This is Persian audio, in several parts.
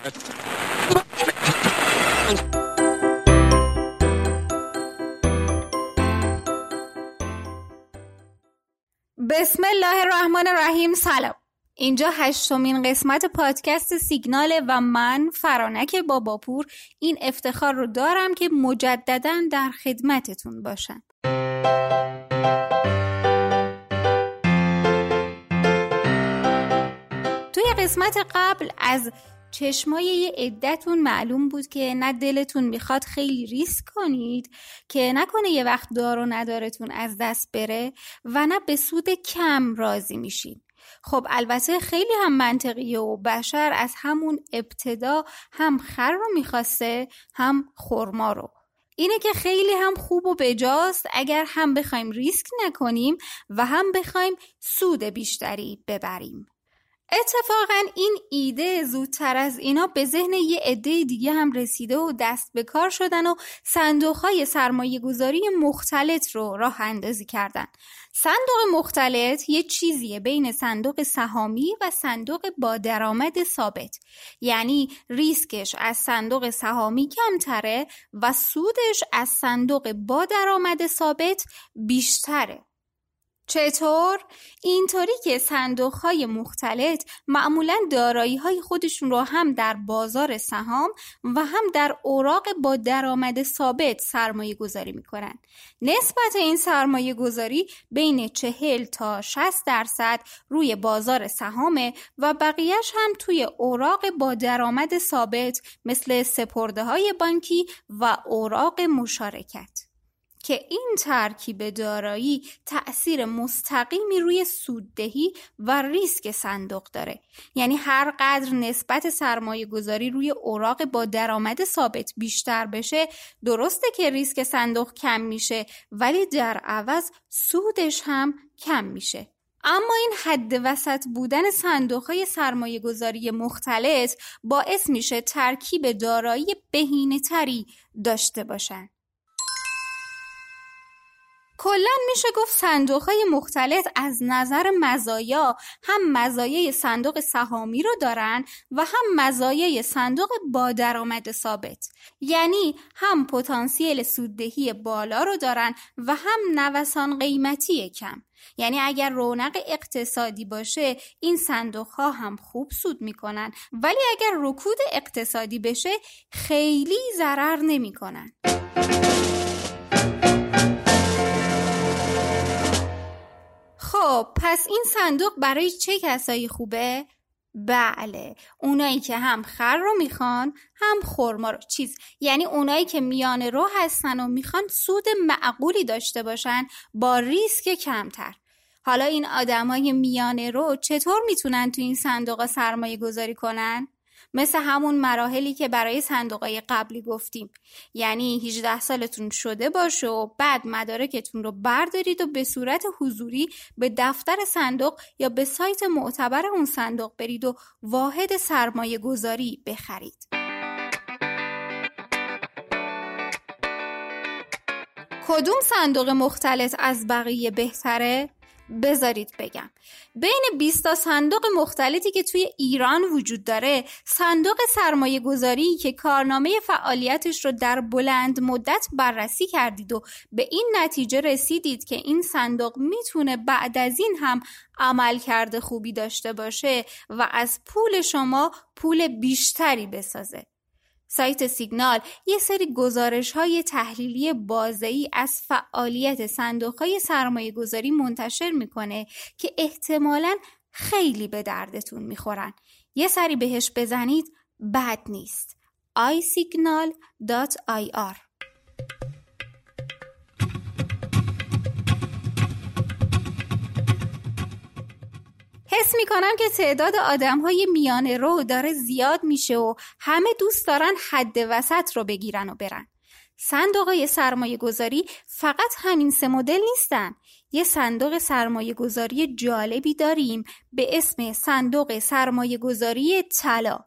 بسم الله الرحمن الرحیم سلام. اینجا هشتمین قسمت پادکست سیگناله و من فرانک باباپور این افتخار رو دارم که مجددا در خدمتتون باشم. توی قسمت قبل از چشمای یه عدتون معلوم بود که نه دلتون می‌خواد خیلی ریسک کنید که نکنه یه وقت دار و ندارتون از دست بره و نه به سود کم راضی میشین. خب البته خیلی هم منطقیه و بشر از همون ابتدا هم خر رو می‌خواسته هم خورما رو. اینه که خیلی هم خوب و بجاست اگر هم بخوایم ریسک نکنیم و هم بخوایم سود بیشتری ببریم. اتفاقا این ایده زودتر از اینا به ذهن یه عده دیگه هم رسیده و دست به کار شدن و صندوق های سرمایه گذاری مختلط رو راه اندازی کردن. صندوق مختلط یه چیزیه بین صندوق سهامی و صندوق با درآمد ثابت. یعنی ریسکش از صندوق سهامی کمتره و سودش از صندوق با درآمد ثابت بیشتره. چطور؟ اینطوری که صندوق های مختلط معمولا دارایی های خودشون رو هم در بازار سهام و هم در اوراق با درآمد ثابت سرمایه گذاری می‌کنن. نسبت این سرمایه گذاری بین چهل تا 60 درصد روی بازار سهامه و بقیهش هم توی اوراق با درآمد ثابت مثل سپرده های بانکی و اوراق مشارکت. که این ترکیب دارایی تأثیر مستقیمی روی سوددهی و ریسک صندوق داره. یعنی هر قدر نسبت سرمایه گذاری روی اوراق با درآمد ثابت بیشتر بشه درسته که ریسک صندوق کم میشه ولی در عوض سودش هم کم میشه. اما این حد وسط بودن صندوق های سرمایه گذاری مختلط باعث میشه ترکیب دارایی بهینه تری داشته باشن. کلا میشه گفت صندوق های مختلف از نظر مزایا هم مزایای صندوق سهامی رو دارن و هم مزایای صندوق با درآمد ثابت. یعنی هم پتانسیل سوددهی بالا رو دارن و هم نوسان قیمتی کم. یعنی اگر رونق اقتصادی باشه این صندوق ها هم خوب سود می‌کنن. ولی اگر رکود اقتصادی بشه خیلی ضرر نمی‌کنن. خب پس این صندوق برای چه کسایی خوبه؟ بله اونایی که هم خر رو می‌خوان هم خورما رو چیز یعنی اونایی که میانه رو هستن و می‌خوان سود معقولی داشته باشن با ریسک کمتر حالا این آدمای میانه رو چطور می‌تونن تو این صندوق سرمایه گذاری کنن؟ مثل همون مراحلی که برای صندوقای قبلی گفتیم یعنی 18 سالتون شده باشه و بعد مدارکتون رو بردارید و به صورت حضوری به دفتر صندوق یا به سایت معتبر اون صندوق برید و واحد سرمایه گذاری بخرید کدوم صندوق مختلط از بقیه بهتره؟ بذارید بگم. بین 20 تا صندوق مختلفی که توی ایران وجود داره صندوق سرمایه گذاری که کارنامه فعالیتش رو در بلند مدت بررسی کردید و به این نتیجه رسیدید که این صندوق می‌تونه بعد از این هم عمل کرده خوبی داشته باشه و از پول شما پول بیشتری بسازه. سایت سیگنال یه سری گزارش های تحلیلی بازه‌ای از فعالیت صندوق های سرمایه گذاری منتشر می‌کنه که احتمالا خیلی به دردتون می‌خورن. یه سری بهش بزنید بد نیست. iSignal.ir حس می‌کنم که تعداد آدم های میانه رو داره زیاد میشه و همه دوست دارن حد وسط رو بگیرن و برن. صندوق های سرمایه گذاری فقط همین سه مدل نیستن. یه صندوق سرمایه گذاری جالبی داریم به اسم صندوق سرمایه گذاری طلا.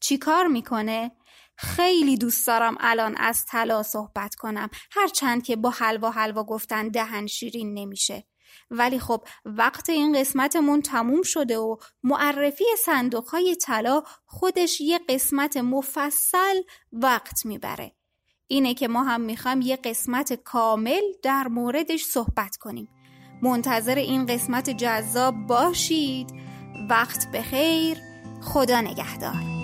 چی کار می‌کنه؟ خیلی دوست دارم الان از طلا صحبت کنم هرچند که با حلوا حلوا گفتن دهن شیرین نمیشه. ولی خب وقت این قسمتمون تموم شده و معرفی صندوق های طلا خودش یه قسمت مفصل وقت می‌بره. اینه که ما هم می‌خوایم یه قسمت کامل در موردش صحبت کنیم. منتظر این قسمت جذاب باشید. وقت بخیر. خدا نگهدار.